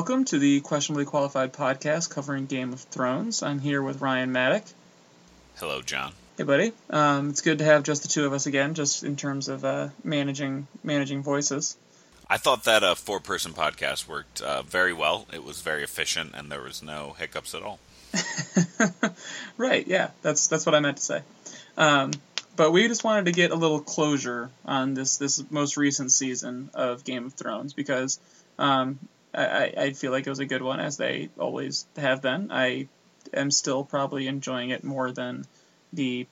Welcome to the Questionably Qualified podcast covering Game of Thrones. I'm here with Ryan Maddock. Hello, John. Hey, buddy. Um, it's good to have just the two of us again, just in terms of uh, managing managing voices. I thought that a four-person podcast worked uh, very well. It was very efficient, and there was no hiccups at all. right. Yeah. That's that's what I meant to say. Um, but we just wanted to get a little closure on this this most recent season of Game of Thrones because um, I, I feel like it was a good one, as they always have been. I am still probably enjoying it more than the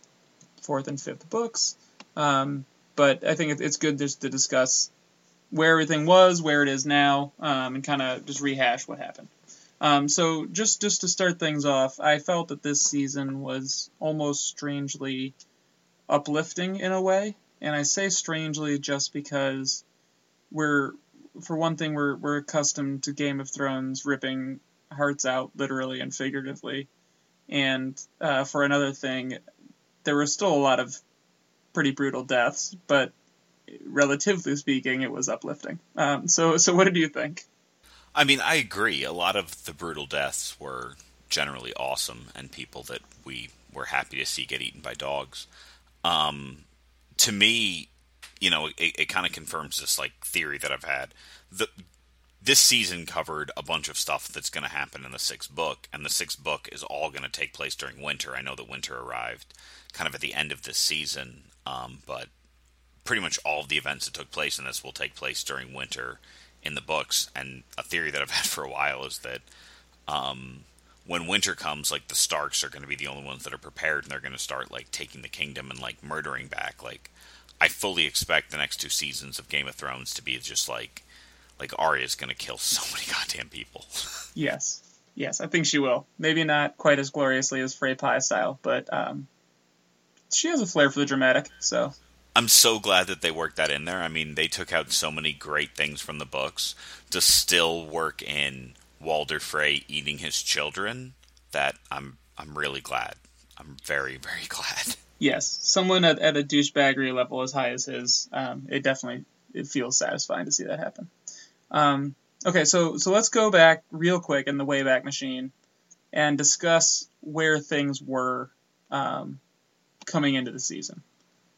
fourth and fifth books. Um, but I think it's good just to discuss where everything was, where it is now, um, and kind of just rehash what happened. Um, so just just to start things off, I felt that this season was almost strangely uplifting in a way, and I say strangely just because we're for one thing, we're we're accustomed to Game of Thrones ripping hearts out literally and figuratively, and uh, for another thing, there were still a lot of pretty brutal deaths, but relatively speaking, it was uplifting. Um, so so what did you think? I mean, I agree. A lot of the brutal deaths were generally awesome, and people that we were happy to see get eaten by dogs. Um, to me, you know, it, it kind of confirms this like theory that I've had. The this season covered a bunch of stuff that's going to happen in the sixth book, and the sixth book is all going to take place during winter. I know that winter arrived kind of at the end of this season, um, but pretty much all of the events that took place in this will take place during winter in the books. And a theory that I've had for a while is that um, when winter comes, like the Starks are going to be the only ones that are prepared, and they're going to start like taking the kingdom and like murdering back like I fully expect the next two seasons of Game of Thrones to be just like like Arya's going to kill so many goddamn people. yes, yes, I think she will. Maybe not quite as gloriously as Frey Pie style, but um, she has a flair for the dramatic. So I'm so glad that they worked that in there. I mean, they took out so many great things from the books to still work in Walder Frey eating his children. That I'm I'm really glad. I'm very very glad yes, someone at, at a douchebaggery level as high as his, um, it definitely it feels satisfying to see that happen. Um, okay, so so let's go back real quick in the Wayback Machine and discuss where things were um, coming into the season,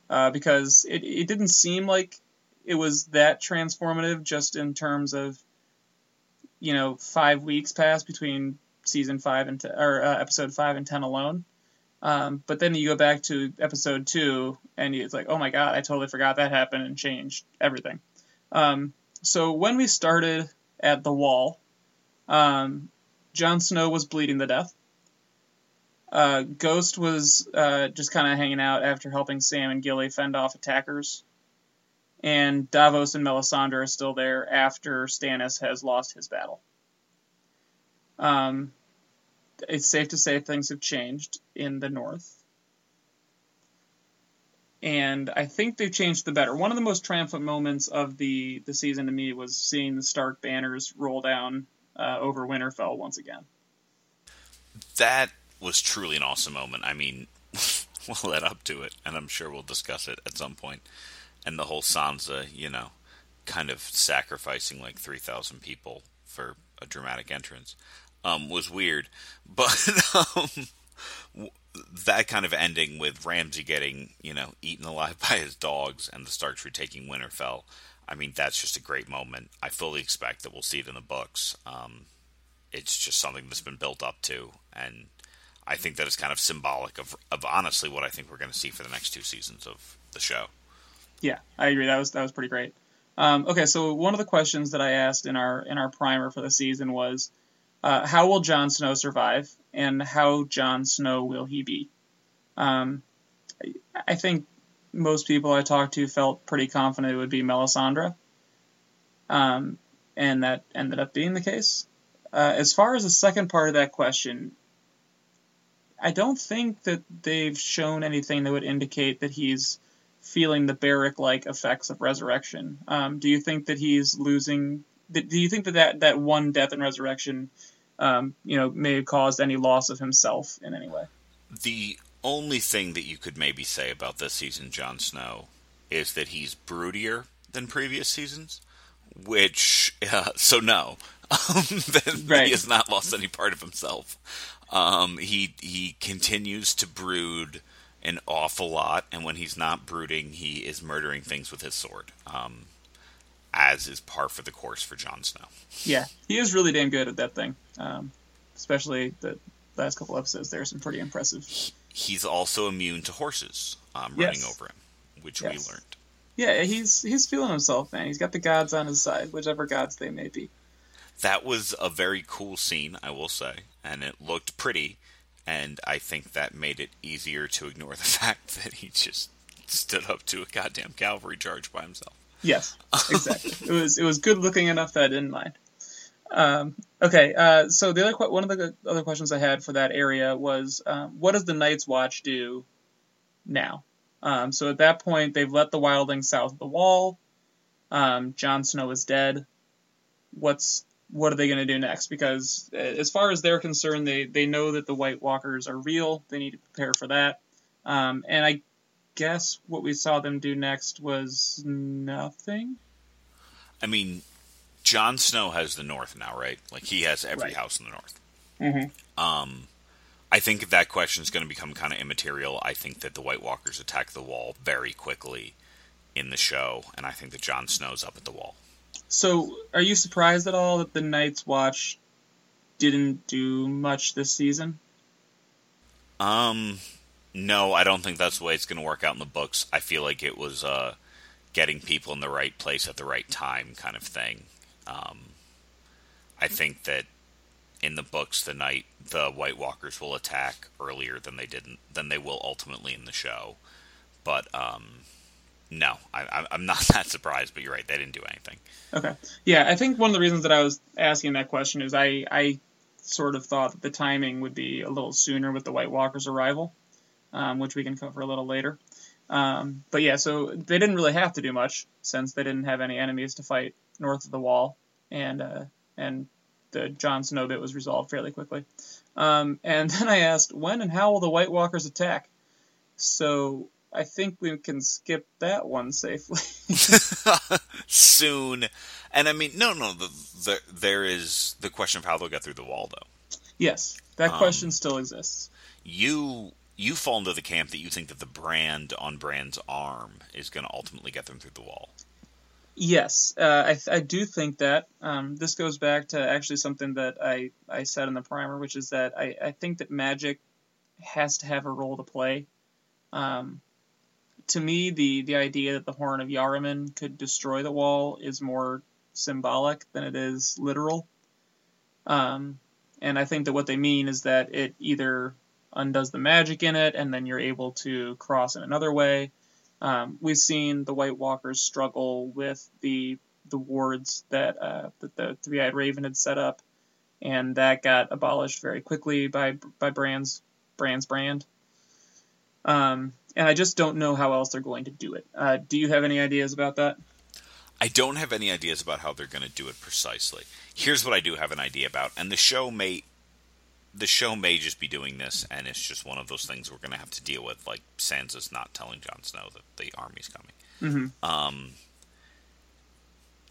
uh, because it it didn't seem like it was that transformative just in terms of you know five weeks passed between season five and t- or uh, episode five and ten alone. Um, but then you go back to episode two, and it's like, oh my god, I totally forgot that happened and changed everything. Um, so when we started at the wall, um, Jon Snow was bleeding to death. Uh, Ghost was uh, just kind of hanging out after helping Sam and Gilly fend off attackers. And Davos and Melisandre are still there after Stannis has lost his battle. Um, it's safe to say things have changed in the North. And I think they've changed the better. One of the most triumphant moments of the, the season to me was seeing the Stark banners roll down uh, over Winterfell once again. That was truly an awesome moment. I mean, we'll let up to it, and I'm sure we'll discuss it at some point. And the whole Sansa, you know, kind of sacrificing like 3,000 people for a dramatic entrance um, was weird, but um, that kind of ending with Ramsay getting you know eaten alive by his dogs and the Starks retaking Winterfell. I mean, that's just a great moment. I fully expect that we'll see it in the books. Um, it's just something that's been built up to, and I think that is kind of symbolic of, of honestly what I think we're going to see for the next two seasons of the show. Yeah, I agree. That was that was pretty great. Um, okay, so one of the questions that I asked in our in our primer for the season was, uh, how will Jon Snow survive, and how Jon Snow will he be? Um, I think most people I talked to felt pretty confident it would be Melisandre, um, and that ended up being the case. Uh, as far as the second part of that question, I don't think that they've shown anything that would indicate that he's feeling the Beric-like effects of resurrection. Um, do you think that he's losing? Do you think that that, that one death and resurrection um, you know, may have caused any loss of himself in any way. The only thing that you could maybe say about this season, Jon Snow, is that he's broodier than previous seasons. Which, uh, so no, that right. he has not lost any part of himself. Um, he he continues to brood an awful lot, and when he's not brooding, he is murdering things with his sword. Um, as is par for the course for Jon Snow. Yeah, he is really damn good at that thing. Um, especially the last couple episodes. there are some pretty impressive. He's also immune to horses um, running yes. over him, which yes. we learned. Yeah, he's he's feeling himself, man. He's got the gods on his side, whichever gods they may be. That was a very cool scene, I will say, and it looked pretty, and I think that made it easier to ignore the fact that he just stood up to a goddamn cavalry charge by himself. Yes, exactly. it was it was good looking enough that I didn't mind. Um, okay, uh, so the other one of the other questions I had for that area was, um, what does the Night's Watch do now? Um, so at that point, they've let the wildlings south of the wall. Um, Jon Snow is dead. What's what are they going to do next? Because uh, as far as they're concerned, they they know that the White Walkers are real. They need to prepare for that. Um, and I guess what we saw them do next was nothing. I mean, Jon Snow has the North now, right? Like he has every right. house in the North. Mm-hmm. Um, I think that question is going to become kind of immaterial. I think that the White Walkers attack the Wall very quickly in the show, and I think that Jon Snow's up at the Wall. So, are you surprised at all that the Night's Watch didn't do much this season? Um, no, I don't think that's the way it's going to work out in the books. I feel like it was uh, getting people in the right place at the right time, kind of thing. Um, I think that in the books, the night the White Walkers will attack earlier than they didn't than they will ultimately in the show. But um, no, I, I'm not that surprised. But you're right; they didn't do anything. Okay, yeah, I think one of the reasons that I was asking that question is I I sort of thought that the timing would be a little sooner with the White Walkers' arrival, um, which we can cover a little later. Um, but yeah, so they didn't really have to do much since they didn't have any enemies to fight north of the wall, and uh, and the Jon Snow bit was resolved fairly quickly. Um, and then I asked, when and how will the White Walkers attack? So I think we can skip that one safely. Soon. And I mean, no, no, the, the, there is the question of how they'll get through the wall, though. Yes, that um, question still exists. You you fall into the camp that you think that the brand on Bran's arm is going to ultimately get them through the wall. Yes, uh, I, th- I do think that. Um, this goes back to actually something that I, I said in the primer, which is that I, I think that magic has to have a role to play. Um, to me, the, the idea that the Horn of Joramun could destroy the wall is more symbolic than it is literal. Um, and I think that what they mean is that it either undoes the magic in it, and then you're able to cross in another way, um, we've seen the White Walkers struggle with the the wards that uh, that the Three Eyed Raven had set up, and that got abolished very quickly by by Bran's Bran's brand. Um, and I just don't know how else they're going to do it. Uh, do you have any ideas about that? I don't have any ideas about how they're going to do it precisely. Here's what I do have an idea about, and the show may the show may just be doing this, and it's just one of those things we're going to have to deal with. Like Sansa's not telling Jon Snow that the army's coming. Mm-hmm. Um,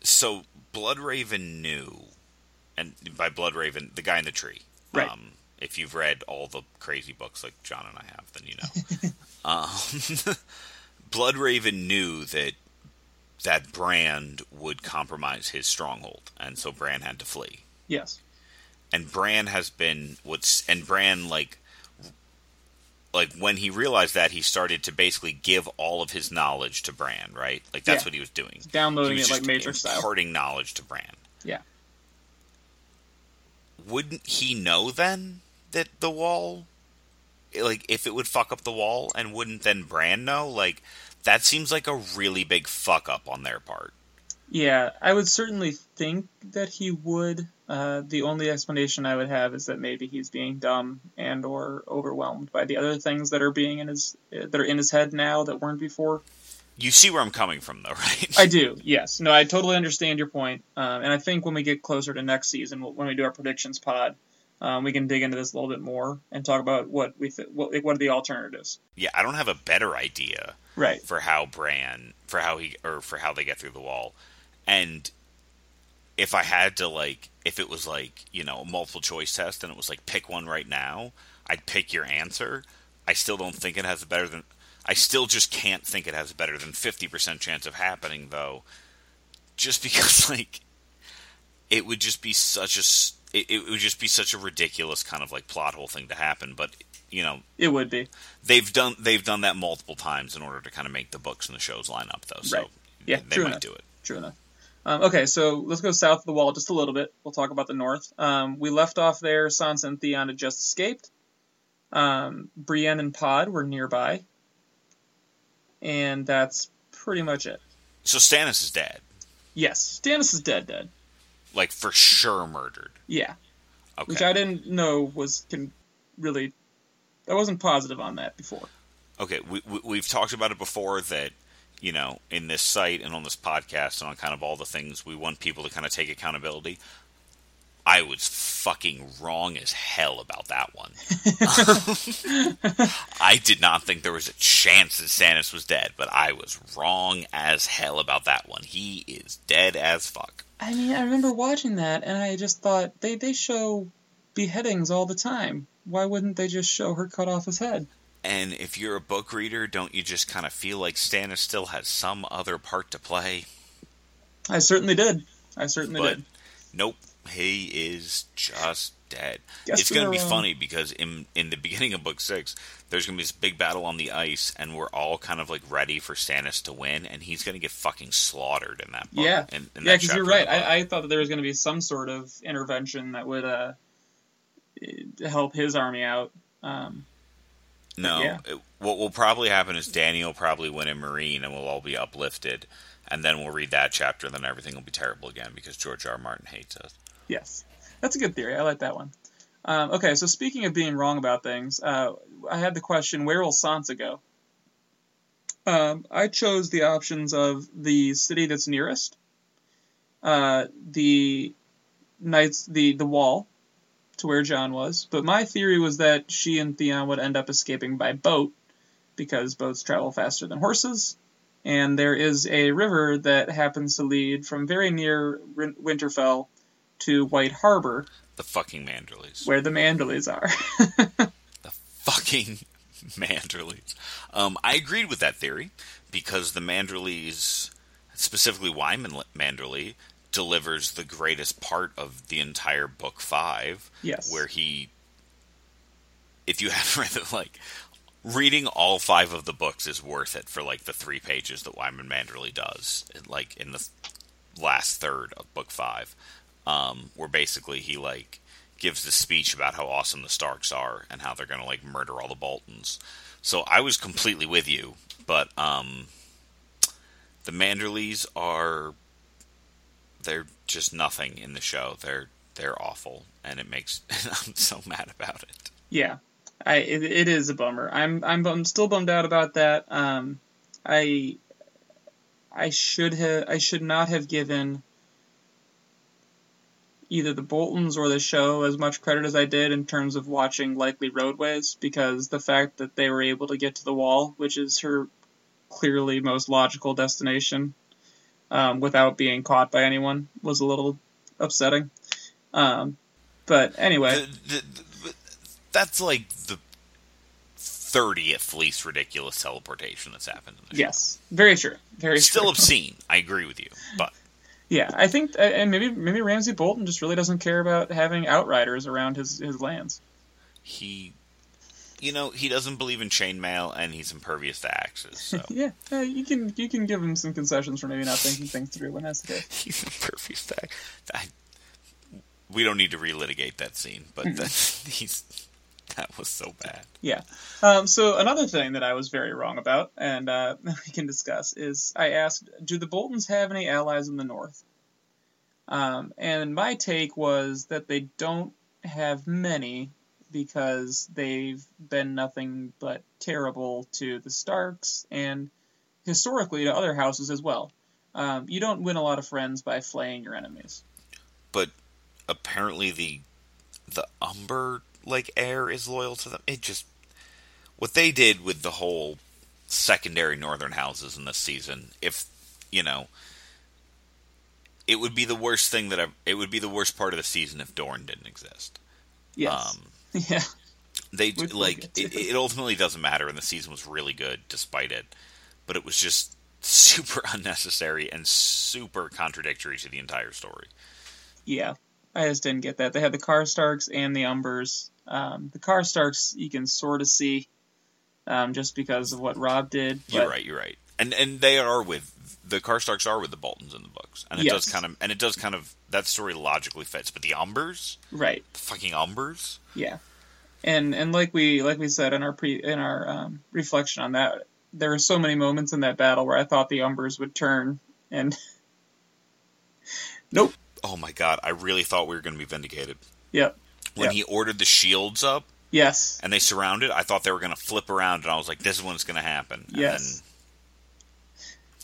so Bloodraven knew, and by Bloodraven, the guy in the tree. Right. Um, if you've read all the crazy books like John and I have, then you know. um, Bloodraven knew that that Bran would compromise his stronghold, and so Bran had to flee. Yes and Bran has been what's and Bran like like when he realized that he started to basically give all of his knowledge to Bran, right? Like that's yeah. what he was doing. Downloading was it like major style. Imparting knowledge to Bran. Yeah. Wouldn't he know then that the wall like if it would fuck up the wall and wouldn't then Bran know? Like that seems like a really big fuck up on their part. Yeah, I would certainly think that he would. Uh, the only explanation I would have is that maybe he's being dumb and or overwhelmed by the other things that are being in his that are in his head now that weren't before. You see where I'm coming from, though, right? I do. Yes. No, I totally understand your point. Um, and I think when we get closer to next season, when we do our predictions pod, um, we can dig into this a little bit more and talk about what we th- what, what are the alternatives. Yeah, I don't have a better idea, right, for how Bran for how he or for how they get through the wall, and if I had to like, if it was like you know a multiple choice test and it was like pick one right now, I'd pick your answer. I still don't think it has a better than. I still just can't think it has a better than fifty percent chance of happening though, just because like it would just be such a it, it would just be such a ridiculous kind of like plot hole thing to happen. But you know, it would be. They've done they've done that multiple times in order to kind of make the books and the shows line up though. So right. yeah, they might enough. do it. True enough. Um, okay, so let's go south of the wall just a little bit. We'll talk about the north. Um, we left off there. Sansa and Theon had just escaped. Um, Brienne and Pod were nearby, and that's pretty much it. So Stannis is dead. Yes, Stannis is dead. Dead. Like for sure murdered. Yeah. Okay. Which I didn't know was can really. I wasn't positive on that before. Okay, we, we we've talked about it before that you know, in this site and on this podcast and on kind of all the things, we want people to kind of take accountability. I was fucking wrong as hell about that one. I did not think there was a chance that Stannis was dead, but I was wrong as hell about that one. He is dead as fuck. I mean, I remember watching that and I just thought they they show beheadings all the time. Why wouldn't they just show her cut off his head? And if you're a book reader, don't you just kind of feel like Stannis still has some other part to play? I certainly did. I certainly but did. Nope, he is just dead. Guess it's going to be wrong. funny because in in the beginning of book six, there's going to be this big battle on the ice, and we're all kind of like ready for Stannis to win, and he's going to get fucking slaughtered in that book. Yeah, in, in yeah, because you're right. I, I thought that there was going to be some sort of intervention that would uh, help his army out. Um, No, Yeah. it- what will probably happen is Danny will probably win in Meereen, and we'll all be uplifted, and then we'll read that chapter, and then everything will be terrible again because George R. R. Martin hates us. yes, that's a good theory. I like that one. Um, okay, so speaking of being wrong about things, uh, I had the question: Where will Sansa go? Um, I chose the options of the city that's nearest, uh, the knights, the the wall, to where Jon was. But my theory was that she and Theon would end up escaping by boat, because boats travel faster than horses, and there is a river that happens to lead from very near Winterfell to White Harbor, The fucking Manderleys. where the Manderleys are. the fucking Manderleys. Um, I agreed with that theory because the Manderleys, specifically Wyman Manderley, delivers the greatest part of the entire book five, yes. where he, if you haven't read it, like reading all five of the books is worth it for like the three pages that Wyman Manderley does, like in the last third of book five, um, where basically he like gives the speech about how awesome the Starks are and how they're going to like murder all the Boltons. So I was completely with you, but um, the Manderleys are they're just nothing in the show. They're they're awful, and it makes I'm so mad about it. Yeah, I it, it is a bummer. I'm I'm still bummed out about that. Um, I I should have I should not have given either the Boltons or the show as much credit as I did in terms of watching likely roadways because the fact that they were able to get to the wall, which is her clearly most logical destination, um, without being caught by anyone, was a little upsetting. Um, but anyway, The- the- that's like the thirtieth least ridiculous teleportation that's happened in the show. yes, very true, very Still true. obscene. I agree with you, but Yeah, I think, uh, and maybe maybe Ramsay Bolton just really doesn't care about having outriders around his his lands. he, you know, he doesn't believe in chainmail and he's impervious to axes. So Yeah, you can you can give him some concessions for maybe not thinking things through when that's the case. he's impervious to. I, we don't need to relitigate that scene, but that, he's that was so bad. Yeah. Um, so another thing that I was very wrong about, and uh, we can discuss, is I asked, do the Boltons have any allies in the North? Um, and my take was that they don't have many because they've been nothing but terrible to the Starks and historically to other houses as well. Um, you don't win a lot of friends by flaying your enemies. But apparently the the Umber like heir is loyal to them. It just what they did with the whole secondary northern houses in this season. If you know, it would be the worst thing that I. It would be the worst part of the season if Dorne didn't exist. Yes. Um, yeah. they like it, it ultimately doesn't matter, and the season was really good despite it. But it was just super unnecessary and super contradictory to the entire story. Yeah. I just didn't get that. They had the Karstarks and the Umbers. Um, the Karstarks you can sort of see, um, just because of what Robb did. You're right. You're right. And and they are with the Karstarks are with the Boltons in the books, and it Yes. does kind of and it does kind of that story logically fits. But the Umbers, Right. the fucking Umbers, Yeah, and and like we like we said in our pre in our um, reflection on that, there were so many moments in that battle where I thought the Umbers would turn, and nope. oh my god, I really thought we were going to be vindicated Yep. when Yep. he ordered the shields up Yes. and they surrounded. I thought they were going to flip around, and I was like, "This is when it's going to happen." And Yes. Then,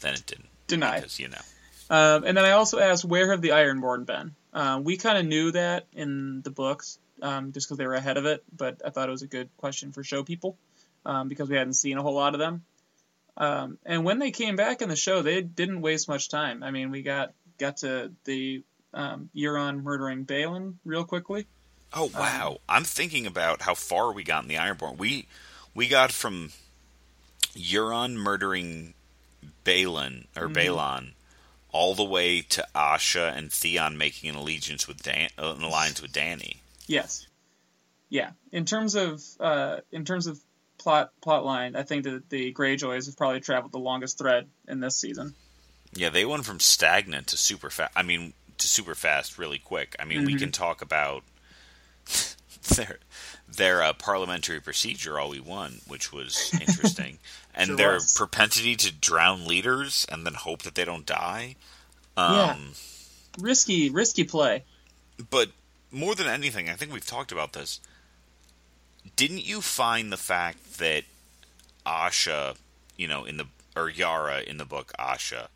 then it didn't. Denied. Because you know. Um, and then I also asked, where have the Ironborn been? Uh, we kind of knew that in the books, um, just because they were ahead of it. But I thought it was a good question for show people, um, because we hadn't seen a whole lot of them. Um, and when they came back in the show, they didn't waste much time. I mean, we got got to the um, Euron murdering Balin real quickly. Oh wow! I'm thinking about how far we got in the Ironborn. We we got from Euron murdering Balin or Balon all the way to Asha and Theon making an allegiance with Dan, uh, an alliance with Danny. Yes. Yeah. In terms of uh, in terms of plot plot line, I think that the Greyjoys have probably traveled the longest thread in this season. Yeah, they went from stagnant to super fast. I mean, to super fast really quick. I mean, we Mhm. can talk about their their uh, parliamentary procedure all we want, which was interesting, and Sure their was. propensity to drown leaders and then hope that they don't die. Yeah. Um, Risky, risky play. But more than anything, I think we've talked about this. Didn't you find the fact that Asha, you know, in the or Yara in the book Asha,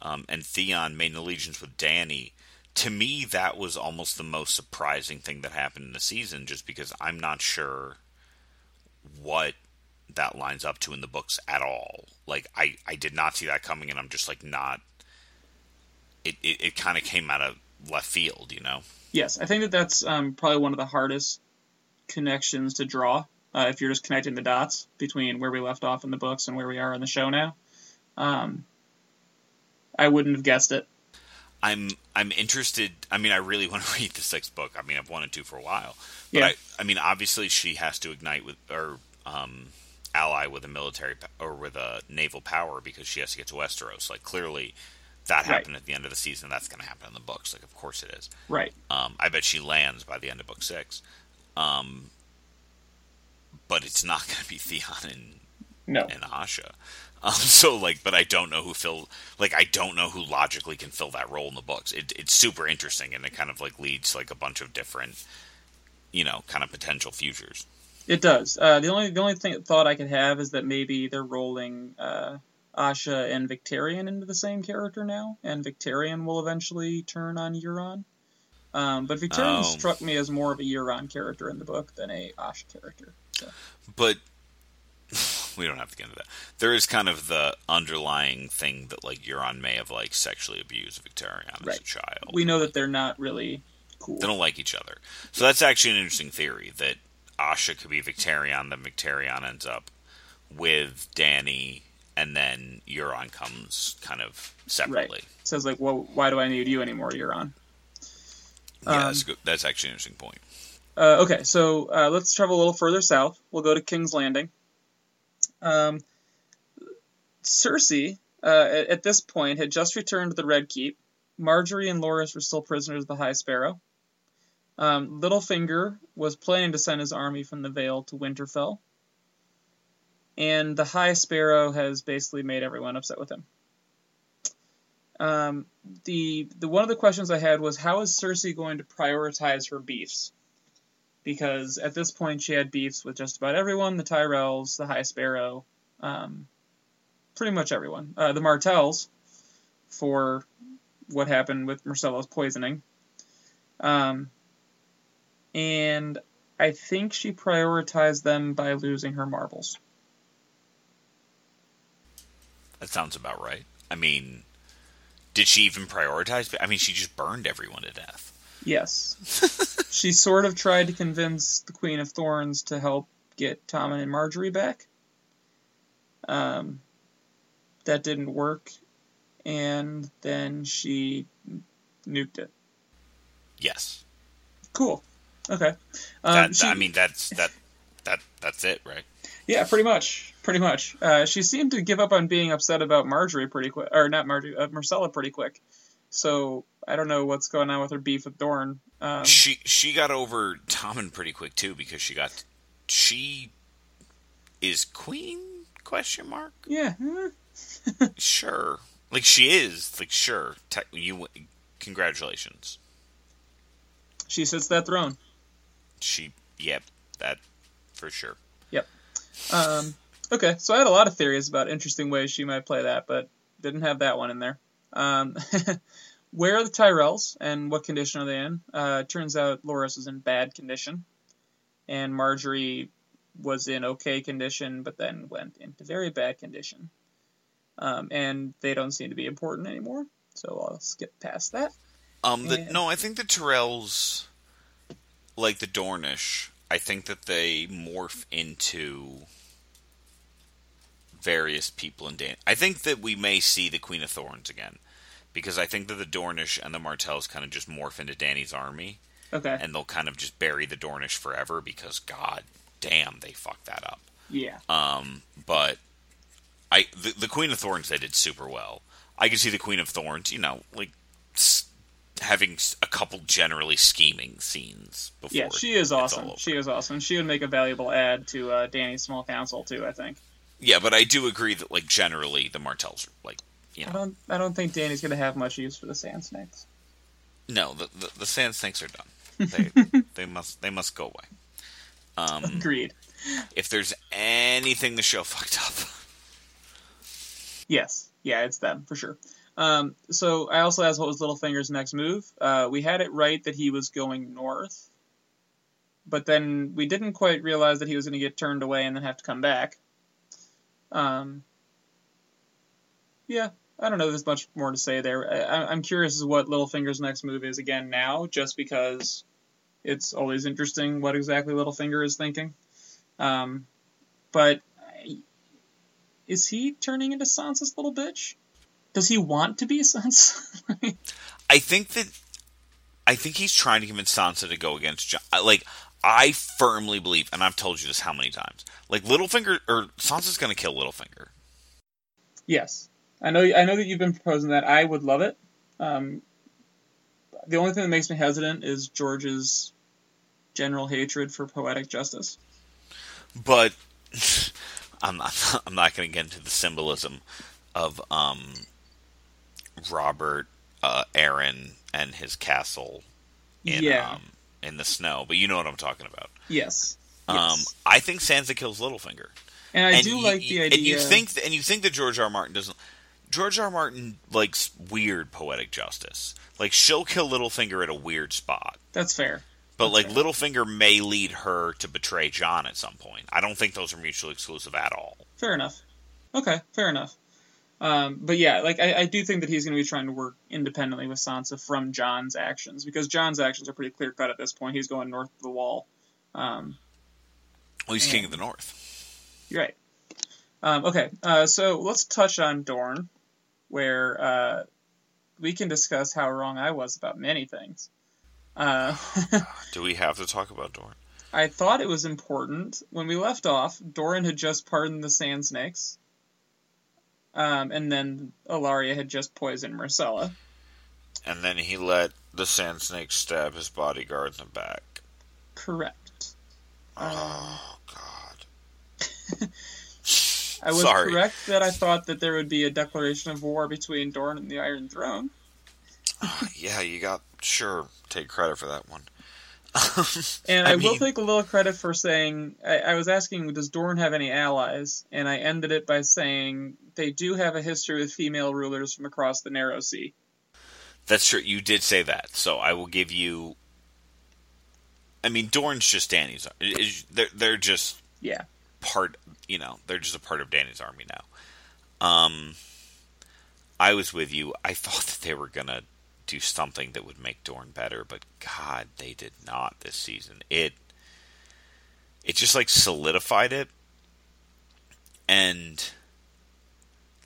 um, and Theon made an allegiance with Danny? To me, that was almost the most surprising thing that happened in the season, just because I'm not sure what that lines up to in the books at all. Like, I, I did not see that coming, and I'm just like not. It, it, it kind of came out of left field, you know? Yes, I think that that's um, probably one of the hardest connections to draw. Uh, if you're just connecting the dots between where we left off in the books and where we are in the show now, um, I wouldn't have guessed it. I'm I'm interested. I mean, I really want to read the sixth book. I mean, I've wanted to for a while. But Yeah. I, I mean, obviously, she has to ignite with or um, ally with a military or with a naval power because she has to get to Westeros. Like clearly, that Right. happened at the end of the season. That's going to happen in the books. Like, of course it is. Right. Um, I bet she lands by the end of book six. Um, but it's not going to be Theon and No. and Asha. Um, so like, but I don't know who fill like I don't know who logically can fill that role in the books. It, it's super interesting, and it kind of like leads to like a bunch of different, you know, kind of potential futures. It does. Uh, the only the only thing thought I could have is that maybe they're rolling uh, Asha and Victarion into the same character now, and Victarion will eventually turn on Euron. Um, but Victarion Oh. struck me as more of a Euron character in the book than a Asha character. So. But we don't have to get into that. There is kind of the underlying thing that like Euron may have like sexually abused Victarion as a child. We know that they're not really cool. They don't like each other. So that's actually an interesting theory that Asha could be Victarion, then Victarion ends up with Danny, and then Euron comes kind of separately. Says like, well, why do I need you anymore, Euron? Yeah, Um, that's, good. that's actually an interesting point. Uh, okay, so uh, let's travel a little further south. We'll go to King's Landing. Um, Cersei, uh, at, this point, had just returned to the Red Keep. Margaery and Loras were still prisoners of the High Sparrow. Um, Littlefinger was planning to send his army from the Vale to Winterfell. And the High Sparrow has basically made everyone upset with him. Um, the the one of the questions I had was how is Cersei going to prioritize her beefs? Because at this point she had beefs with just about everyone: the Tyrells, the High Sparrow, um, pretty much everyone. Uh, the Martells, for what happened with Myrcella's poisoning. Um, and I think she prioritized them by losing her marbles. That sounds about right. I mean, Did she even prioritize? I mean, she just burned everyone to death. Yes. she sort of tried to convince the Queen of Thorns to help get Tommen and Margaery back. Um, that didn't work, and then she nuked it. Yes. Cool. Okay. Um, That, she- I mean, that's that that that's it, right? Yeah, pretty much. Pretty much. Uh, she seemed to give up on being upset about Margaery pretty quick, or not Margaery, uh, Myrcella pretty quick. So I don't know what's going on with her beef with Dorne. Um, She she got over Tommen pretty quick too because she got she is queen question mark yeah. sure like she is like sure te- you congratulations She sits that throne. she yep that for sure yep Um, okay, so I had a lot of theories about interesting ways she might play that, but didn't have that one in there. Um, where are the Tyrells and what condition are they in? Uh, turns out Loras is in bad condition, and Margaery was in okay condition, but then went into very bad condition. Um, and they don't seem to be important anymore, so I'll skip past that. um the, Yeah. no I think the Tyrells like the Dornish I think that they morph into various people in Dan. I think that we may see the Queen of Thorns again because I think that the Dornish and the Martells kind of just morph into Danny's army Okay. and they'll kind of just bury the Dornish forever because god damn they fucked that up. Yeah. Um, but I the, the Queen of Thorns they did super well. I can see the Queen of Thorns, you know, like s- having a couple generally scheming scenes before. Yeah, she is awesome. She is awesome. She would make a valuable add to uh, Danny's small council too. I think. Yeah, but I do agree that like generally the Martells are like you I don't. I don't think Danny's gonna have much use for the Sand Snakes. no the, the the Sand Snakes are done. They they must they must go away. Um, Agreed. if there's anything the show fucked up, Yes. Yeah, it's them for sure. Um, so I also asked what was Littlefinger's next move. Uh, we had it right that he was going north, but then we didn't quite realize that he was going to get turned away and then have to come back. Um, yeah, I don't know. There's much more to say there. I, I'm curious as what Littlefinger's next move is again now, just because it's always interesting what exactly Littlefinger is thinking. Um, but I- is he turning into Sansa's little bitch? Does he want to be Sansa? I think that I think he's trying to convince Sansa to go against Jon. Like I firmly believe, and I've told you this how many times. Like Littlefinger or Sansa's going to kill Littlefinger. yes, I know. I know that you've been proposing that. I would love it. Um, the only thing that makes me hesitant is George's general hatred for poetic justice. but I'm not. I'm not going to get into the symbolism of um, Robert, uh, Arryn, and his castle in Yeah. um, in the snow. But you know what I'm talking about. Yes. Um, Yes. I think Sansa kills Littlefinger. and I and do you- like the idea. And you think th- and you think that George R. R. Martin doesn't. George R. R. Martin likes weird poetic justice. Like she'll kill Littlefinger at a weird spot. that's fair. But like. Littlefinger may lead her to betray Jon at some point. I don't think those are mutually exclusive at all. Fair enough. Okay, fair enough. Um, but yeah, like I, I do think that he's going to be trying to work independently with Sansa from Jon's actions because Jon's actions are pretty clear cut at this point. He's going north of the wall. Um, Well, he's Yeah. king of the north. you're right. Um, okay, uh, so let's touch on Dorne, where uh, we can discuss how wrong I was about many things. Uh, Do we have to talk about Dorne? I thought it was important. When we left off, Doran had just pardoned the Sand Snakes. Um, and then Ellaria had just poisoned Myrcella. And then he let the Sand Snakes stab his bodyguard in the back. Correct. Um, Oh God! I was Sorry. correct that I thought that there would be a declaration of war between Dorne and the Iron Throne. yeah, you got sure take credit for that one. And I, I will take a little credit for saying I, I was asking, does Dorne have any allies? And I ended it by saying they do have a history with female rulers from across the Narrow Sea. That's true. You did say that, so I will give you. I mean, Dorne's just Danny's. They're they're just Yeah. part. You know, they're just a part of Danny's army now. Um, I was with you. I thought that they were gonna do something that would make Dorne better, but God, they did not this season. It it just like solidified it and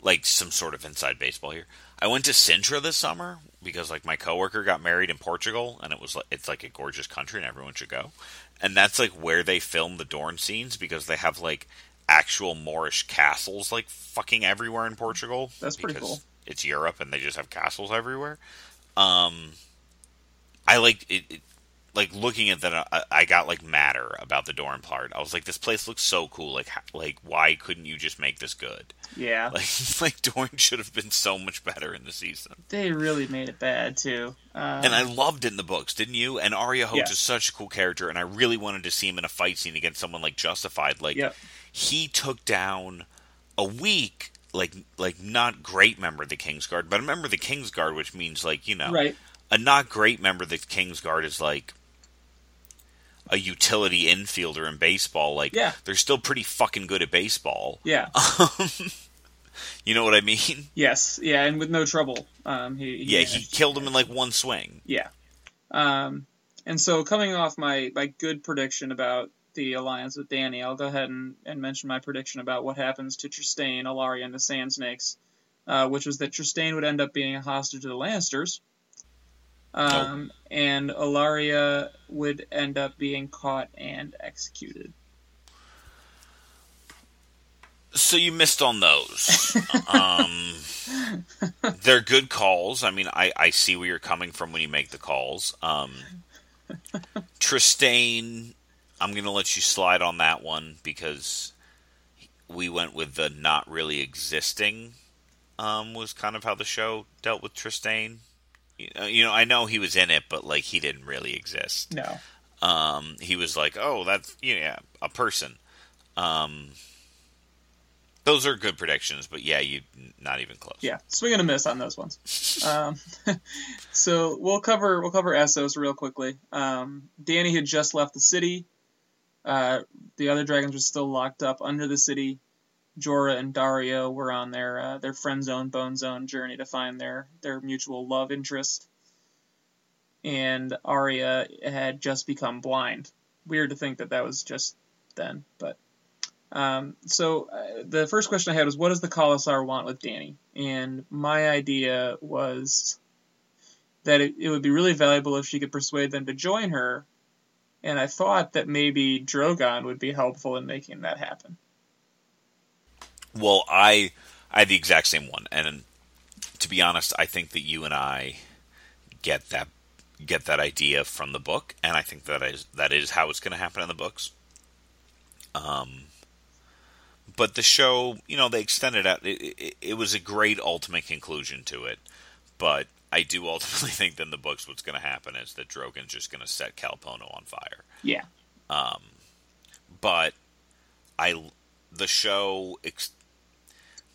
like some sort of inside baseball here. I went to Sintra this summer because like my coworker got married in Portugal and it was like it's like a gorgeous country and everyone should go. And that's like where they film the Dorne scenes because they have like actual Moorish castles like fucking everywhere in Portugal. That's pretty cool. It's Europe and they just have castles everywhere. Um I like it, it like looking at that, I, I got like madder about the Dorne part. I was like, this place looks so cool. Like, like why couldn't you just make this good? Yeah, like like Dorne should have been so much better in the season. They really made it bad too. Um, and I loved it in the books, didn't you? And Areo yeah. is such a cool character, and I really wanted to see him in a fight scene against someone like Justified. Like, yep. he took down a weak, like like not great member of the Kingsguard, but a member of the Kingsguard, which means like you know, right. A not great member of the Kingsguard is like a utility infielder in baseball. Like, yeah. they're still pretty fucking good at baseball. Yeah. you know what I mean? Yes. Yeah, and with no trouble. Um, he, he yeah, he killed him in like one swing. Yeah. Um, and so coming off my, my good prediction about the alliance with Danny, I'll go ahead and, and mention my prediction about what happens to Trystane, Ellaria, and the Sand Snakes, uh, which was that Trystane would end up being a hostage to the Lannisters, um, and Ellaria would end up being caught and executed. So you missed on those. um, they're good calls. I mean, I, I see where you're coming from when you make the calls. Um, Trystane, I'm going to let you slide on that one because we went with the not really existing. Um, was kind of how the show dealt with Trystane you know, I know he was in it, but like he didn't really exist. No. Um, he was like, oh, that's yeah, a person. Um, those are good predictions, but yeah, you not even close. Yeah, swing and a miss on those ones. um, so we'll cover we'll cover Essos real quickly. Um, Dany had just left the city. Uh, the other dragons were still locked up under the city. Jorah and Daario were on their uh, their friend zone, bone zone journey to find their their mutual love interest. And Arya had just become blind. Weird to think that that was just then, but um, so uh, the first question I had was, what does the Khalasar want with Dany? And my idea was that it, it would be really valuable if she could persuade them to join her. And I thought that maybe Drogon would be helpful in making that happen. Well, I I have the exact same one, and to be honest, I think that you and I get that get that idea from the book, and I think that is that is how it's going to happen in the books. Um, but the show, you know, they extended out. It, it, it was a great ultimate conclusion to it, but I do ultimately think that in the books, what's going to happen is that Drogon's just going to set Khal Pono on fire. Yeah. Um, but I the show ex-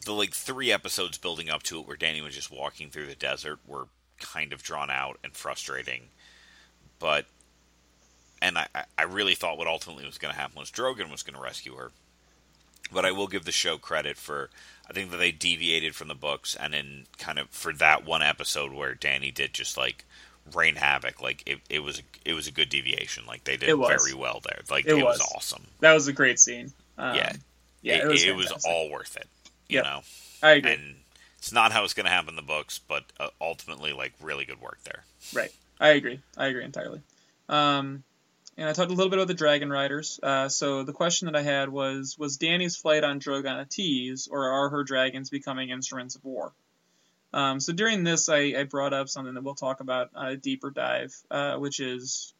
the like three episodes building up to it where Danny was just walking through the desert were kind of drawn out and frustrating. But and I, I really thought what ultimately was going to happen was Drogon was going to rescue her. But I will give the show credit for I think that they deviated from the books and in kind of for that one episode where Danny did just like rain havoc like it, it was it was a good deviation like they did very well there like it, it was. was. awesome that was a great scene um, yeah yeah it, it was, it was all worth it you yep. know, I agree. And it's not how it's going to happen in the books, but uh, ultimately, like really good work there. Right. I agree. I agree entirely. Um, and I talked a little bit about the Dragon Riders. Uh, so the question that I had was: Was Danny's flight on Drogon a tease, or are her dragons becoming instruments of war? Um, so during this, I, I, brought up something that we'll talk about on a deeper dive, uh, which is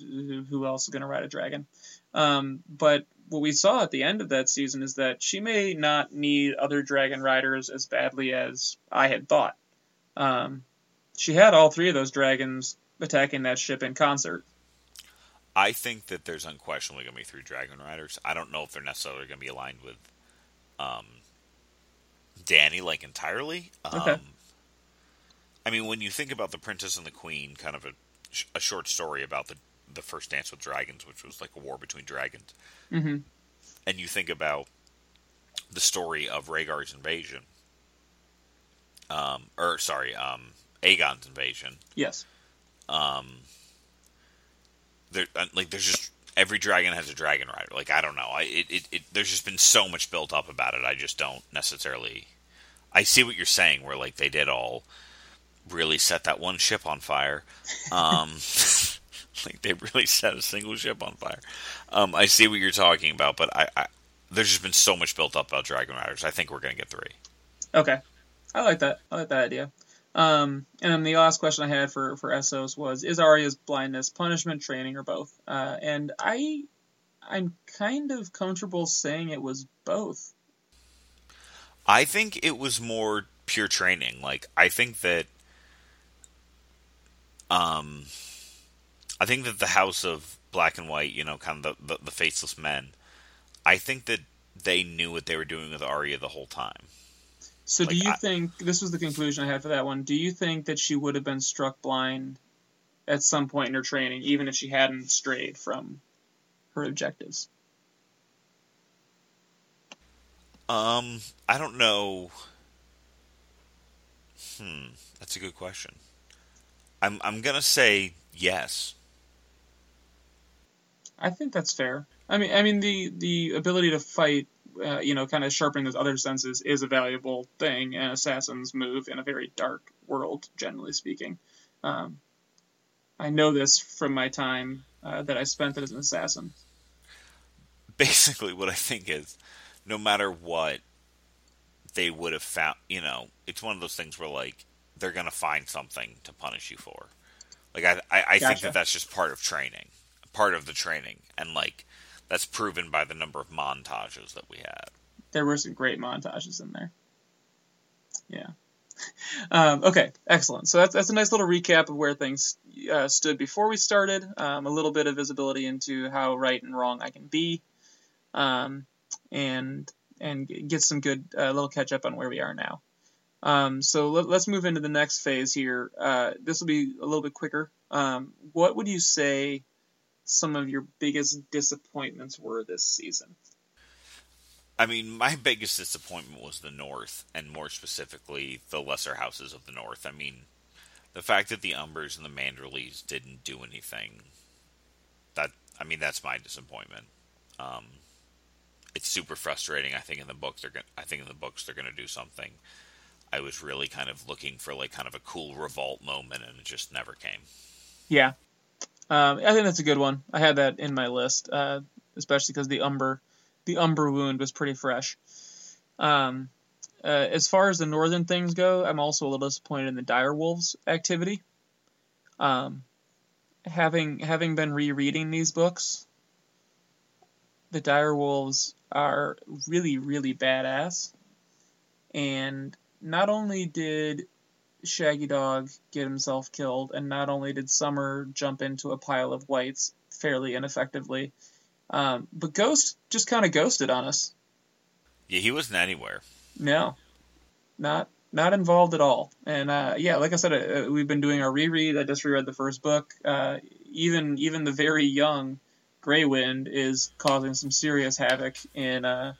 who else is going to ride a dragon. Um, but what we saw at the end of that season is that she may not need other dragon riders as badly as I had thought. Um, she had all three of those dragons attacking that ship in concert. I think that there's unquestionably going to be three dragon riders. I don't know if they're necessarily going to be aligned with um, Dany like entirely. Um, okay. I mean, when you think about the Princess and the Queen, kind of a, a short story about the the first Dance with Dragons, which was like a war between dragons. Mm-hmm. And you think about the story of Rhaegar's invasion, um, or sorry, um, Aegon's invasion. Yes. Um, there uh, like there's just every dragon has a dragon rider. Like I don't know, I it, it, it there's just been so much built up about it. I just don't necessarily. I see what you're saying, where like they did all really set that one ship on fire. Um, like they really set a single ship on fire. Um, I see what you're talking about, but I, I there's just been so much built up about Dragon Riders. I think we're gonna get three. Okay, I like that. I like that idea. Um, and then the last question I had for for Essos was: Is Arya's blindness punishment, training, or both? Uh, and I, I'm kind of comfortable saying it was both. I think it was more pure training. Like I think that, um, I think that the House of Black and White, you know, kind of the, the, the faceless men, I think that they knew what they were doing with Arya the whole time. So, like, do you I, think this was the conclusion I had for that one? Do you think that she would have been struck blind at some point in her training, even if she hadn't strayed from her objectives? Um, I don't know. Hmm, that's a good question. I'm I'm gonna say yes. I think that's fair. I mean, I mean the the ability to fight uh, you know, kind of sharpening those other senses is a valuable thing, and assassins move in a very dark world, generally speaking. Um, I know this from my time uh, that I spent as an assassin. Basically, what I think is, no matter what, they would have found. You know, it's one of those things where like they're gonna find something to punish you for. Like I, I, I gotcha. think that that's just part of training, part of the training, and like that's proven by the number of montages that we had. There were some great montages in there. Yeah. Um, okay, excellent. So that's, that's a nice little recap of where things uh, stood before we started. Um, a little bit of visibility into how right and wrong I can be, um, and and get some good uh, little catch up on where we are now. Um, so let, us move into the next phase here. Uh, this will be a little bit quicker. Um, what would you say some of your biggest disappointments were this season? I mean, my biggest disappointment was the North, and more specifically, the lesser houses of the North. I mean, the fact that the Umbers and the Manderlys didn't do anything. That I mean, that's my disappointment. Um, it's super frustrating. I think in the books they're gonna, I think in the books they're going to do something. I was really kind of looking for like kind of a cool revolt moment, and it just never came. Yeah, um, I think that's a good one. I had that in my list, uh, especially because the umber, the umber wound was pretty fresh. Um, uh, as far as the northern things go, I'm also a little disappointed in the dire wolves activity. Um, having having been rereading these books, the dire wolves are really really badass, and not only did Shaggydog get himself killed, and not only did Summer jump into a pile of whites fairly ineffectively, um, but Ghost just kind of ghosted on us. Yeah, he wasn't anywhere. No, not not involved at all. And uh, yeah, like I said, uh, we've been doing our reread. I just reread the first book. Uh, even even the very young Grey Wind is causing some serious havoc in uh,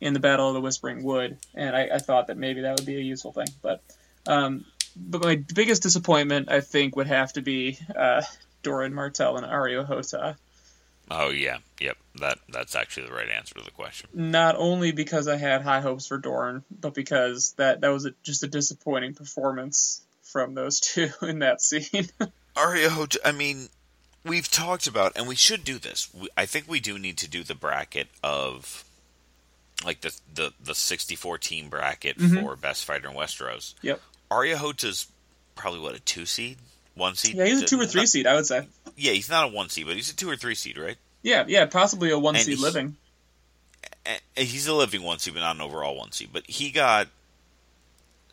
in the Battle of the Whispering Wood, and I, I thought that maybe that would be a useful thing, but. Um, but my biggest disappointment, I think, would have to be uh, Doran Martell and Areo Hotah. Oh yeah, yep. That that's actually the right answer to the question. Not only because I had high hopes for Doran, but because that that was a, just a disappointing performance from those two in that scene. Areo Hotah. I mean, we've talked about, and we should do this. We, I think we do need to do the bracket of like the the the 64 team bracket mm-hmm. for best fighter in Westeros. Yep. Areo Hotah's probably what a two seed, one seed. Yeah, he's a two or three seed, I would say. Yeah, he's not a one seed, but he's a two or three seed, right? Yeah, yeah, possibly a one and seed he, living. He's a living one seed, but not an overall one seed. But he got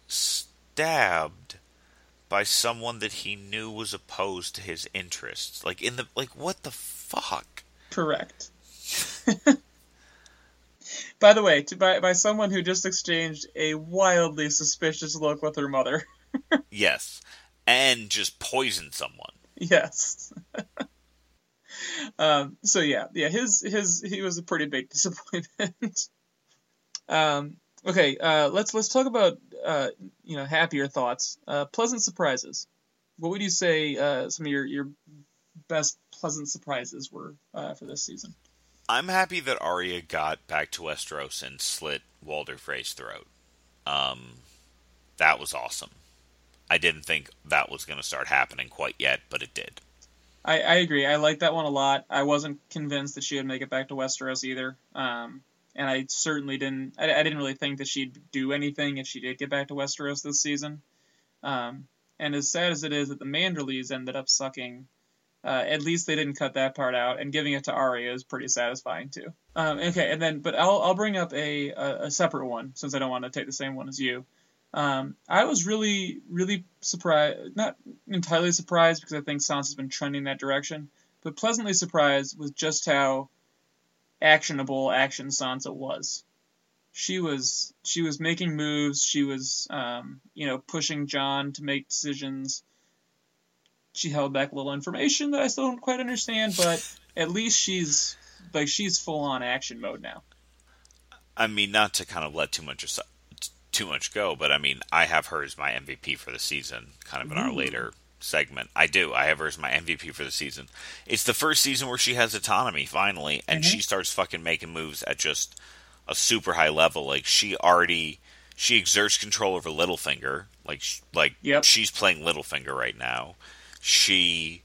stabbed by someone that he knew was opposed to his interests. Like in the like, what the fuck? Correct. By the way, to, by by someone who just exchanged a wildly suspicious look with her mother. yes, and just poisoned someone. Yes. um, so yeah, yeah, his his he was a pretty big disappointment. um, okay, uh, let's let's talk about uh, you know, happier thoughts. Uh, pleasant surprises. What would you say uh, some of your, your best pleasant surprises were uh, for this season? I'm happy that Arya got back to Westeros and slit Walder Frey's throat. Um, that was awesome. I didn't think that was going to start happening quite yet, but it did. I, I agree. I like that one a lot. I wasn't convinced that she would make it back to Westeros either. Um, and I certainly didn't. I, I, didn't really think that she'd do anything if she did get back to Westeros this season. Um, and as sad as it is that the Manderlys ended up sucking, uh, at least they didn't cut that part out. And giving it to Arya is pretty satisfying too. Um, okay, and then but I'll I'll bring up a, a, a separate one since I don't want to take the same one as you. Um, I was really, really surprised, not entirely surprised because I think Sansa's been trending that direction, but pleasantly surprised with just how actionable Action Sansa was. She was she was making moves. She was um, you know pushing Jon to make decisions. She held back a little information that I still don't quite understand, but at least she's like she's full on action mode now. I mean, not to kind of let too much aside, too much go, but I mean, I have her as my MVP for the season, kind of in our later segment. I do. I have her as my MVP for the season. It's the first season where she has autonomy finally, and mm-hmm. she starts fucking making moves at just a super high level. Like she already she exerts control over Littlefinger. Like like yep. she's playing Littlefinger right now. She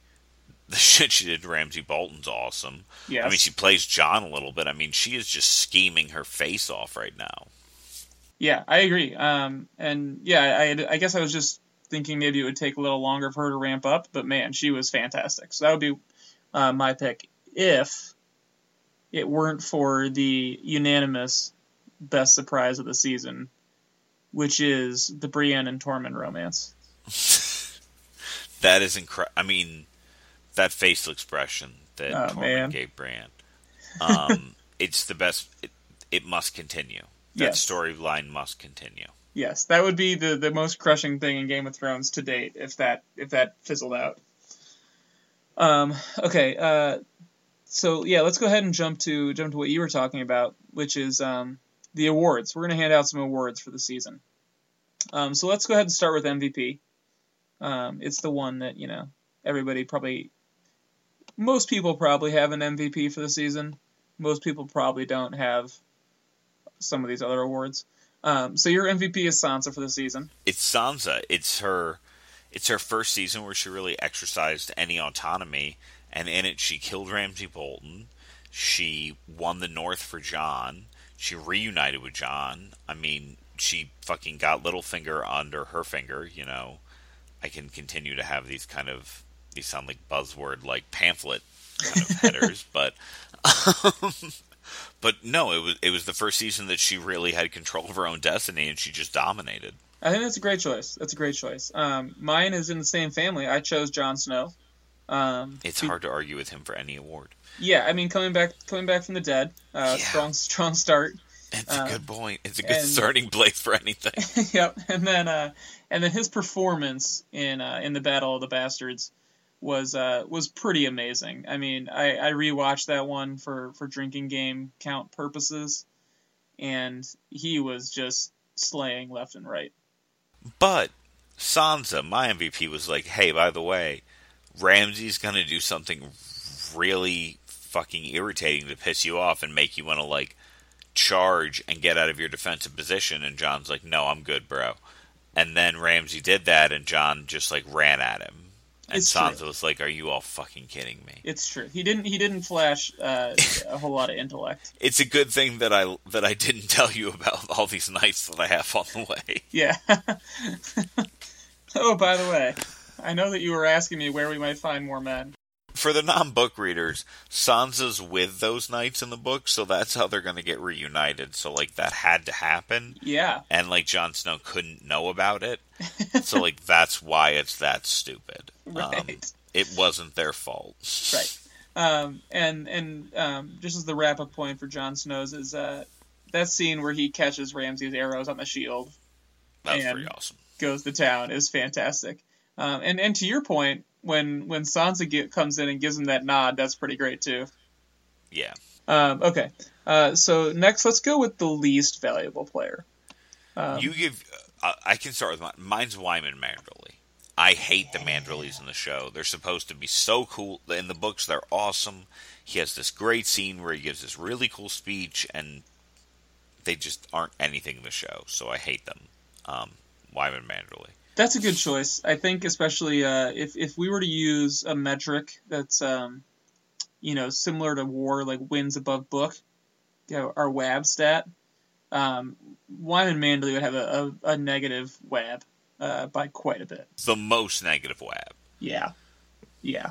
the shit she did to Ramsay Bolton's awesome. Yes. I mean, she plays Jon a little bit. I mean, she is just scheming her face off right now. Yeah, I agree. Um, and yeah, I, I guess I was just thinking maybe it would take a little longer for her to ramp up, but man, she was fantastic. So that would be uh, my pick if it weren't for the unanimous best surprise of the season, which is the Brienne and Tormund romance. that is incredible. I mean, that facial expression that oh, Tormund man. gave Brienne. Um, it's the best. It, it must continue. That yes. storyline must continue. Yes, that would be the, the most crushing thing in Game of Thrones to date if that if that fizzled out. Um, okay, uh, so yeah, let's go ahead and jump to jump to what you were talking about, which is um, the awards. We're gonna hand out some awards for the season. Um, so let's go ahead and start with MVP. Um, it's the one that you know everybody probably, most people probably have an MVP for the season. Most people probably don't have some of these other awards. Um, so your MVP is Sansa for the season. It's Sansa. It's her. It's her first season where she really exercised any autonomy, and in it she killed Ramsay Bolton. She won the North for Jon. She reunited with Jon. I mean, she fucking got Littlefinger under her finger. You know, I can continue to have these kind of these sound like buzzword like pamphlet kind of headers, but um, but no, it was it was the first season that she really had control of her own destiny, and she just dominated. I think that's a great choice. That's a great choice. Um, mine is in the same family. I chose Jon Snow. Um, it's hard to argue with him for any award. Yeah, I mean, coming back coming back from the dead, uh, yeah. strong strong start. It's a uh, good point. It's a good and, starting place for anything. yep, and then uh, and then his performance in uh, in the Battle of the Bastards was uh, was pretty amazing. I mean, I, I rewatched that one for, for drinking game count purposes, and he was just slaying left and right. But Sansa, my MVP, was like, hey, by the way, Ramsay's gonna do something really fucking irritating to piss you off and make you want to like charge and get out of your defensive position. And Jon's like, no, I'm good, bro. And then Ramsay did that, and John just like ran at him and it's Sansa true. was like, "Are you all fucking kidding me?" It's true. He didn't. He didn't flash uh, a whole lot of intellect. It's a good thing that I that I didn't tell you about all these knights that I have on the way. Yeah. oh, by the way, I know that you were asking me where we might find more men for the non-book readers, Sansa's with those knights in the book, so that's how they're going to get reunited. So like that had to happen. Yeah. And like Jon Snow couldn't know about it, so like that's why it's that stupid. Right. Um, it wasn't their fault. Right. Um, and and um, just as the wrap up point for Jon Snow's is uh, that scene where he catches Ramsay's arrows on the shield. That's pretty awesome. Goes to town is fantastic. Um, and and to your point, when when Sansa get, comes in and gives him that nod, that's pretty great too. Yeah. Um, okay. Uh, so next, let's go with the least valuable player. Um, you give. I, I can start with mine. Mine's Wyman Manderly. I hate the Manderlys in the show. They're supposed to be so cool. In the books, they're awesome. He has this great scene where he gives this really cool speech, and they just aren't anything in the show. So I hate them. Um, Wyman Manderly. That's a good choice. I think, especially uh, if if we were to use a metric that's um, you know similar to war, like wins above book, you know, our WAB stat, um, Wyman Manderly would have a, a, a negative WAB uh, by quite a bit. The most negative WAB. Yeah, yeah.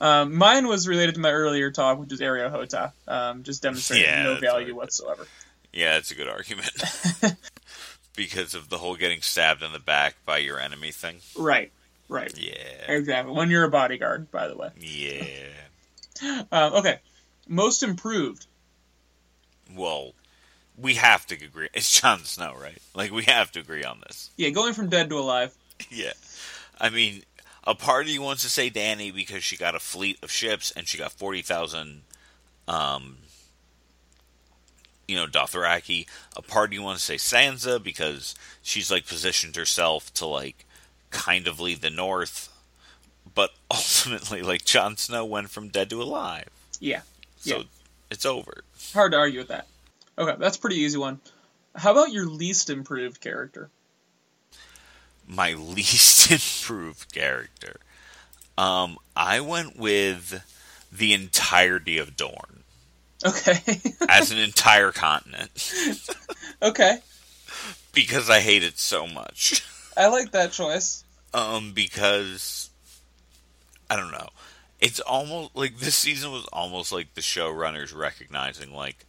Um, mine was related to my earlier talk, which is Areo Hotah, um, just demonstrating Yeah, no value right. whatsoever. Yeah, that's a good argument. because of the whole getting stabbed in the back by your enemy thing. Right, right, Yeah. exactly. When you're a bodyguard, by the way. Yeah. Um, okay, most improved. Well, we have to agree. It's Jon Snow, right? Like, we have to agree on this. Yeah, going from dead to alive. Yeah. I mean, a party wants to say Dany because she got a fleet of ships and she got 40,000, um, you know, Dothraki. A party want to say Sansa because she's, like, positioned herself to, like, kind of lead the north. But ultimately, like, Jon Snow went from dead to alive. Yeah, So Yeah. it's over. hard to argue with that. Okay, that's a pretty easy one. How about your least improved character? my least improved character. Um, I went with the entirety of Dorne Okay, as an entire continent okay, because I hate it so much. I like that choice. Um, because I don't know. It's almost like this season was almost like the showrunners recognizing, like,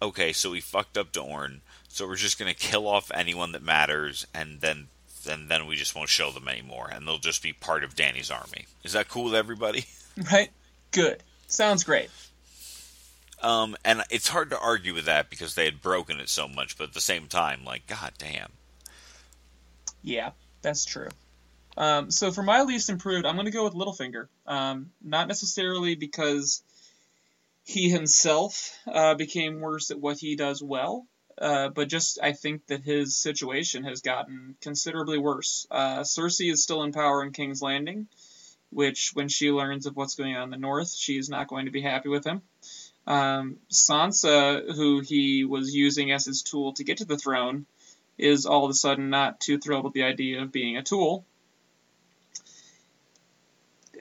okay, so we fucked up Dorne, so we're just gonna kill off anyone that matters, and then and then we just won't show them anymore, and they'll just be part of Dany's army. Is that cool with everybody? Right? Good. Sounds great. Um, and it's hard to argue with that because they had broken it so much, but at the same time, like, god damn. Yeah, that's true. Um, so for my least improved, I'm going to go with Littlefinger. Um, not necessarily because he himself uh, became worse at what he does well, uh, but just I think that his situation has gotten considerably worse. Uh, Cersei is still in power in King's Landing, which when she learns of what's going on in the North, she is not going to be happy with him. Um, Sansa, who he was using as his tool to get to the throne, is all of a sudden not too thrilled with the idea of being a tool.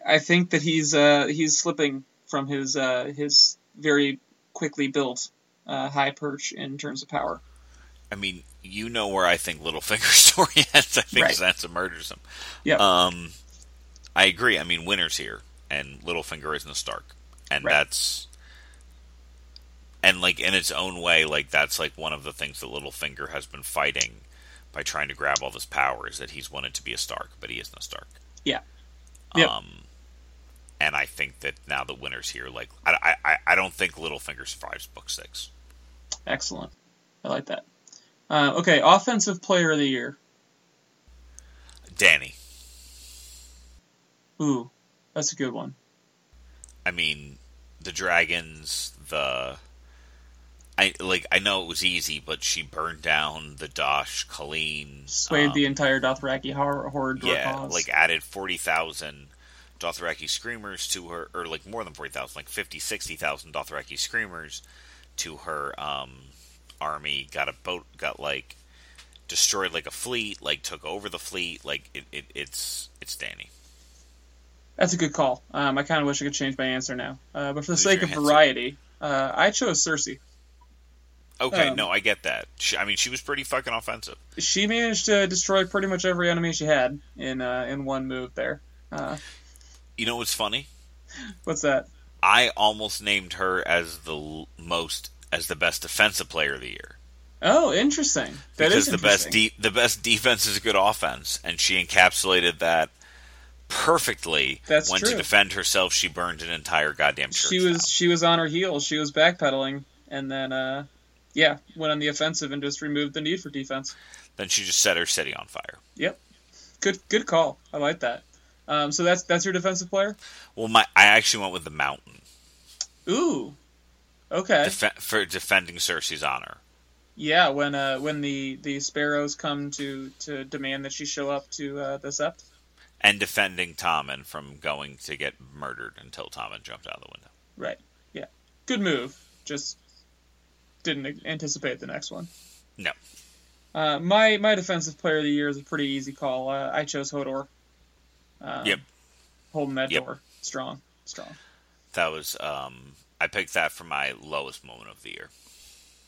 I think that he's uh, he's slipping from his uh, his very quickly built uh, high perch in terms of power. I mean, you know where I think Littlefinger's story ends. I think Right. Sansa murders him. Yep. Um, I agree. I mean, Winter's here, and Littlefinger isn't a Stark, and Right. that's and like in its own way, like that's like one of the things that Littlefinger has been fighting by trying to grab all this power is that he's wanted to be a Stark, but he isn't a Stark. Yeah. Yep. Um, and I think that now the winner's here, like I, I, I don't think Littlefinger survives book six. Excellent. I like that. Uh, okay, offensive player of the year. Dany. Ooh, that's a good one. I mean, the dragons, the I like I know it was easy, but she burned down the Dosh Khaleen, Swayed um, the entire Dothraki hor- horde yeah, cause. like added forty thousand Dothraki screamers to her, or like more than forty thousand, like 50, 60,000 Dothraki screamers to her um, army. Got a boat, got like destroyed like a fleet, like took over the fleet. Like it, it it's it's Dany. That's a good call. Um, I kind of wish I could change my answer now, uh, but for the Who's sake of answer? variety, uh, I chose Cersei. Okay, Um, no, I get that. She, I mean, she was pretty fucking offensive. She managed to destroy pretty much every enemy she had in uh, in one move there. Uh, You know what's funny? what's that? I almost named her as the most as the best defensive player of the year Oh, interesting. That because is the best de- the best defense is a good offense, and she encapsulated that perfectly. That's when true. to defend herself, she burned an entire goddamn church. she was down. she was on her heels. She was backpedaling, and then uh, yeah, went on the offensive and just removed the need for defense. Then she just set her city on fire. Yep, good good call. I like that. Um, so that's that's your defensive player. Well, my I actually went with the mountain Ooh, okay. Defe- for defending Cersei's honor. Yeah, when uh, when the, the sparrows come to, to demand that she show up to uh, the sept. And defending Tommen from going to get murdered until Tommen jumped out of the window. Right. Yeah. Good move. Just didn't anticipate the next one. No. Uh, my my defensive player of the year is a pretty easy call. Uh, I chose Hodor. Um, yep. Holding that Yep. door strong, strong. That was um I picked that for my lowest moment of the year.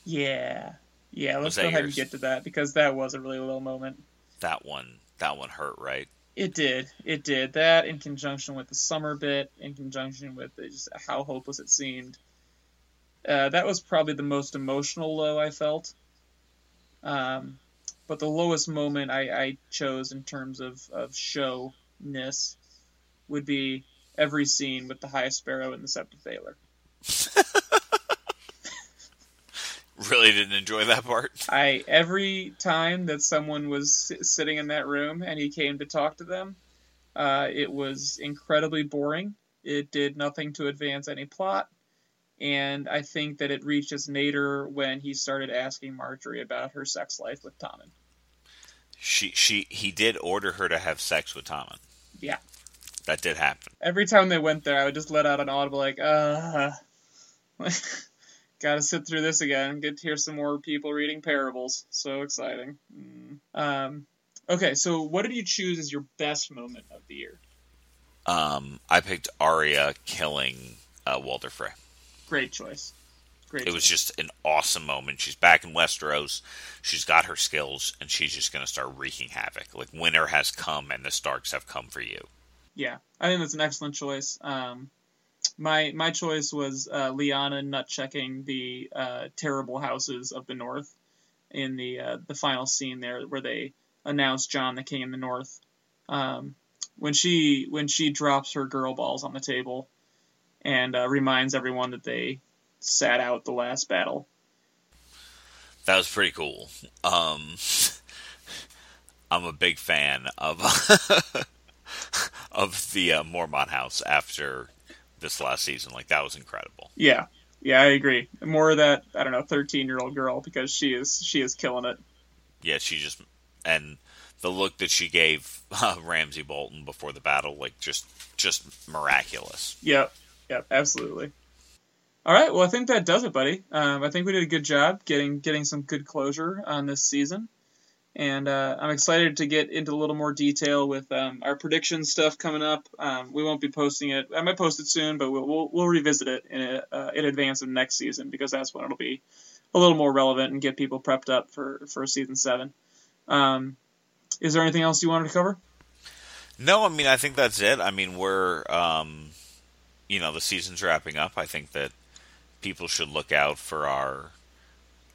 Yeah. Yeah. Let's go ahead yours? and get to that because that was a really low moment. That one that one hurt, right? It did. It did. That in conjunction with the summer bit, in conjunction with just how hopeless it seemed. Uh, that was probably the most emotional low I felt. Um, but the lowest moment I, I chose in terms of, of showness would be every scene with the High Sparrow and the Sept of Baelor. Really didn't enjoy that part. I every time that someone was sitting in that room and he came to talk to them, uh, it was incredibly boring. It did nothing to advance any plot, and I think that it reached its nadir when he started asking Margaery about her sex life with Tommen. She she he did order her to have sex with Tommen. Yeah. That did happen. Every time they went there, I would just let out an audible like, uh. Gotta sit through this again. Get to hear some more people reading parables. So exciting. Mm. Um, okay, so what did you choose as your best moment of the year? Um I picked Arya killing uh, Walder Frey. Great choice. Great. It was just an awesome moment. She's back in Westeros. She's got her skills, and she's just going to start wreaking havoc. Like winter has come, and the Starks have come for you. yeah. I think that's an excellent choice. Um, my my choice was uh, Lyanna nut checking the uh, terrible houses of the North in the uh, the final scene there where they announce Jon the King in the North. Um, when she when she drops her girl balls on the table and uh, reminds everyone that they sat out the last battle. That was pretty cool. Um, I'm a big fan of of the uh, Mormont house after this last season. Like that was incredible. Yeah, yeah, I agree. More of that I don't know thirteen year old girl because she is she is killing it. Yeah, she just and the look that she gave uh, Ramsay Bolton before the battle, like just just miraculous. Yep, yep, absolutely. All right, well, I think that does it, buddy. Um, I think we did a good job getting getting some good closure on this season, and uh, I'm excited to get into a little more detail with um, our prediction stuff coming up. Um, we won't be posting it. I might post it soon, but we'll we'll, we'll revisit it in a, uh, in advance of next season because that's when it'll be a little more relevant and get people prepped up for for season seven. Um, is there anything else you wanted to cover? No, I mean I think that's it. I mean we're um, you know the season's wrapping up. I think that people should look out for our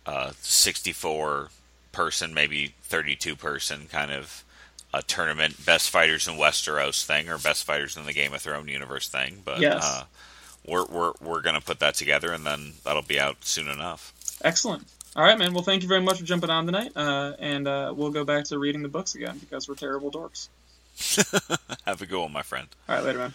uh, 64 person, maybe 32 person kind of a tournament, best fighters in Westeros thing or best fighters in the Game of Thrones universe thing. But Yes. uh, we're we're we're gonna put that together and then that'll be out soon enough. Excellent. All right, man. Well, thank you very much for jumping on tonight, uh, and uh, we'll go back to reading the books again because we're terrible dorks. Have a good one, my friend. All right, later, man.